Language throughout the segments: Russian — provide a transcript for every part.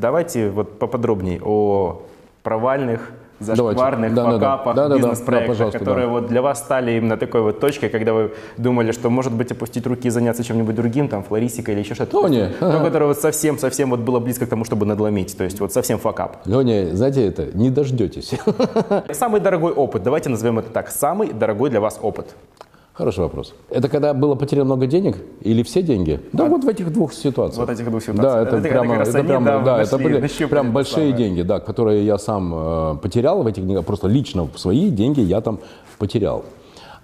Давайте вот поподробнее о провальных зашкварных. Да, факапах, да, да. Да, да, да. бизнес-проектах, Да, пожалуйста, которые да. вот для вас стали именно такой вот точкой, когда вы думали, что может быть опустить руки и заняться чем-нибудь другим, там флористикой или еще что-то. Ну, не. То, которое вот совсем-совсем вот было близко к тому, чтобы надломить, то есть вот совсем факап. Леня, знаете это, не дождетесь. Самый дорогой опыт, давайте назовем это так, самый дорогой для вас опыт. Хороший вопрос. Это когда было потеряно много денег или все деньги? Да, вот в этих двух ситуациях. Вот этих двух ситуациях. Да, это, Это прямо, это они, прямо, да, да, это нашли- были прям большие самое. деньги, да, которые я сам э, потерял в этих деньгах, просто лично свои деньги я там потерял.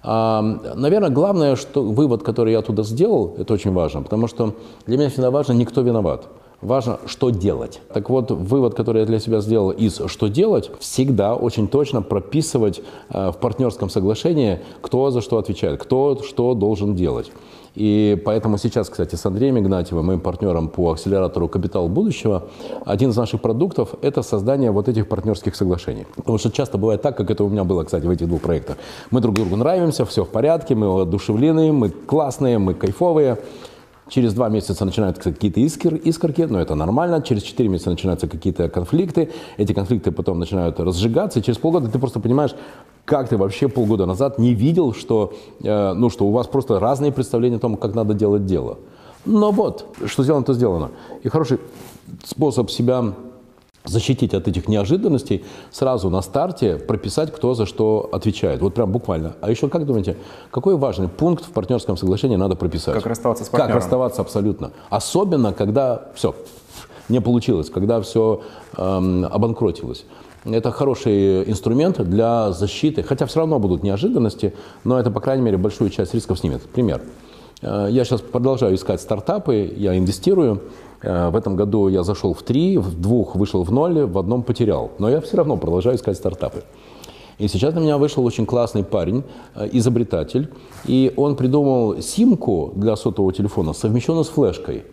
А, наверное, главное, что вывод, который я туда сделал, это очень важно, потому что для меня всегда важно, никто виноват. Важно, что делать. Так вот, вывод, который я для себя сделал из «что делать», всегда очень точно прописывать э, в партнерском соглашении, кто за что отвечает, кто что должен делать. И поэтому сейчас, кстати, с Андреем Игнатьевым, моим партнером по акселератору «Капитал будущего», один из наших продуктов – это создание вот этих партнерских соглашений. Потому что часто бывает так, как это у меня было, кстати, в этих двух проектах. Мы друг другу нравимся, все в порядке, мы воодушевлены, мы классные, мы кайфовые. Через два месяца начинаются какие-то искр, искорки, но это нормально. Через четыре месяца начинаются какие-то конфликты. Эти конфликты потом начинают разжигаться. И через полгода ты просто понимаешь, как ты вообще полгода назад не видел, что, э, ну, что у вас просто разные представления о том, как надо делать дело. Но вот, что сделано, то сделано. И хороший способ себя защитить от этих неожиданностей, сразу на старте прописать, кто за что отвечает. Вот прям буквально. А еще, как думаете, какой важный пункт в партнерском соглашении надо прописать? Как расставаться с Как партнером. расставаться абсолютно. Особенно, когда все не получилось, когда все обанкротилось. Это хороший инструмент для защиты, хотя все равно будут неожиданности, но это, по крайней мере, большую часть рисков снимет. Пример. Э, Я сейчас продолжаю искать стартапы, я инвестирую. Э, В этом году я зашел в три, в двух вышел в ноль, в одном потерял. Но я все равно продолжаю искать стартапы. И сейчас на меня вышел очень классный парень, э, изобретатель, и он придумал симку для сотового телефона, совмещенную с флешкой.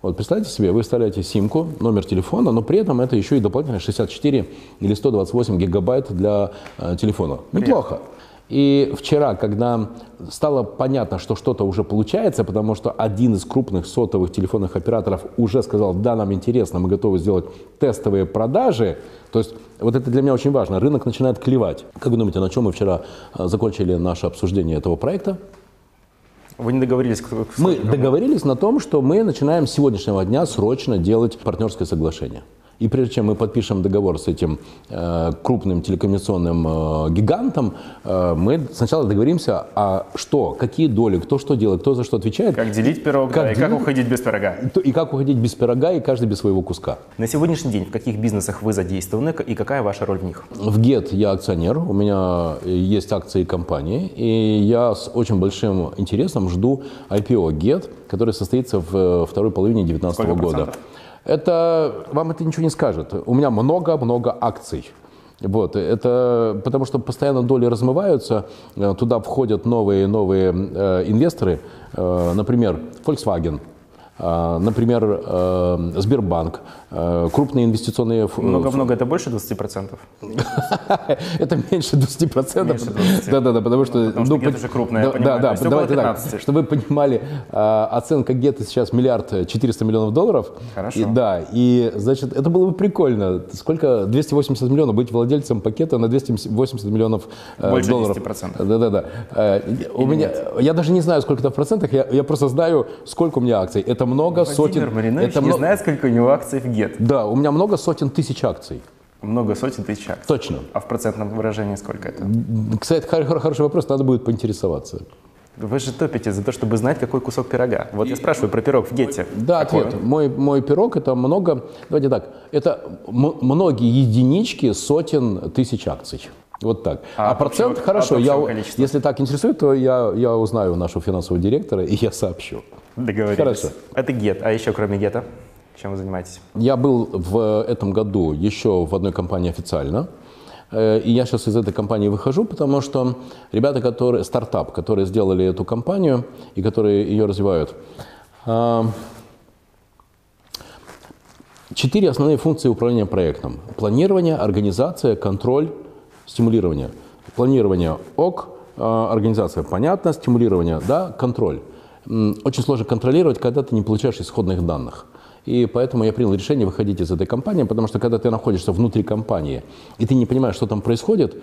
Вот представьте себе, вы вставляете симку, номер телефона, но при этом это еще и дополнительно 64 или 128 гигабайт для э, телефона. Неплохо. И вчера, когда стало понятно, что что-то уже получается, потому что один из крупных сотовых телефонных операторов уже сказал, да, нам интересно, мы готовы сделать тестовые продажи, то есть вот это для меня очень важно, рынок начинает клевать. Как вы думаете, на чем мы вчера э, закончили наше обсуждение этого проекта? Вы не договорились, кто кто- Мы договорились на том, что мы начинаем с сегодняшнего дня срочно делать партнерское соглашение. И прежде чем мы подпишем договор с этим э, крупным телекоммуникационным э, гигантом, э, мы сначала договоримся, а что, какие доли, кто что делает, кто за что отвечает, Как делить пирог, Как да, и как делить? уходить без пирога. и и как уходить без пирога, и каждый без своего куска. На сегодняшний день в каких бизнесах вы задействованы и какая ваша роль в них? В ГЕТ я акционер, у меня есть акции компании, и я с очень большим интересом жду IPO ГЕТ, который состоится в э, второй половине 2019 Сколько года. процентов? Это вам это ничего не скажет. У меня много-много акций. Вот, это потому что постоянно доли размываются, э, туда входят новые новые э, инвесторы, э, например, Volkswagen, например, э, Сбербанк, э, крупные инвестиционные ф- Много-много это больше 20%? Это меньше 20%. Меньше 20. Да, да, да, потому что... Потому что ну, Гет по- уже крупная, я да, понимаю. Да, То есть да, около давайте так, 15. чтобы вы понимали, а, оценка Гетта сейчас миллиард 400 миллионов долларов. Хорошо. Да, и, значит, это было бы прикольно. Сколько? 280 миллионов, быть владельцем пакета на 280 миллионов э, Больше долларов. 10%. Да, да, да. Э, У меня, я даже не знаю, сколько это в процентах, я просто знаю, сколько у меня акций. Это много сотен... Владимир Маринович это не мно- знает, сколько у него акций в ГЕТ. Да, у меня много сотен тысяч акций. Много сотен тысяч акций. Точно. А в процентном выражении сколько это? Кстати, хор- хор- хороший вопрос, надо будет поинтересоваться. Вы же топите за то, чтобы знать, какой кусок пирога. Вот я спрашиваю про пирог в Гетте. Да, Какой ответ. Мой, мой пирог это много, давайте так, это многие единички сотен тысяч акций. Вот так. А А, процент, общего- хорошо, от я, количества? если так интересует, то я, я узнаю нашего финансового директора и я сообщу. Договорились. Хорошо. Это Гет. А еще кроме Гета, чем вы занимаетесь? Я был в этом году еще в одной компании официально. Э, И я сейчас из этой компании выхожу, потому что ребята, которые, стартап, которые сделали эту компанию и которые ее развивают, а, четыре основные функции управления проектом. Планирование, организация, контроль, стимулирование. Планирование ок, а, организация понятно, стимулирование, да, контроль. Очень сложно контролировать, когда ты не получаешь исходных данных. И поэтому я принял решение выходить из этой компании, потому что когда ты находишься внутри компании, и ты не понимаешь, что там происходит,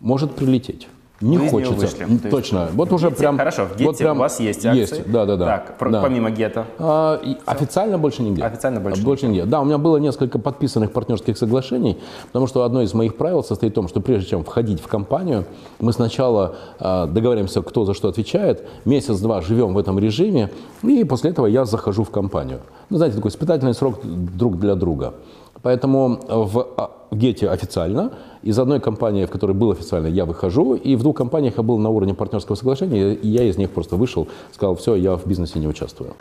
может прилететь. Не Вы из него хочется. вышли. То есть Точно. Вот уже Гете- прям. Хорошо, в Гете вот прям у вас есть акции. Есть, да, да, да. Так, про- Да. помимо Гета. А, и официально больше нигде. Официально больше больше нигде. Да, у меня было несколько подписанных партнерских соглашений, потому что одно из моих правил состоит в том, что прежде чем входить в компанию, мы сначала а, договариваемся, кто за что отвечает, месяц-два живем в этом режиме, и после этого я захожу в компанию. Ну, знаете, такой испытательный срок друг для друга. Поэтому в, а, в Гете официально, из одной компании, в которой был официально, я выхожу, и в двух компаниях я был на уровне партнерского соглашения, и я из них просто вышел, сказал, все, я в бизнесе не участвую.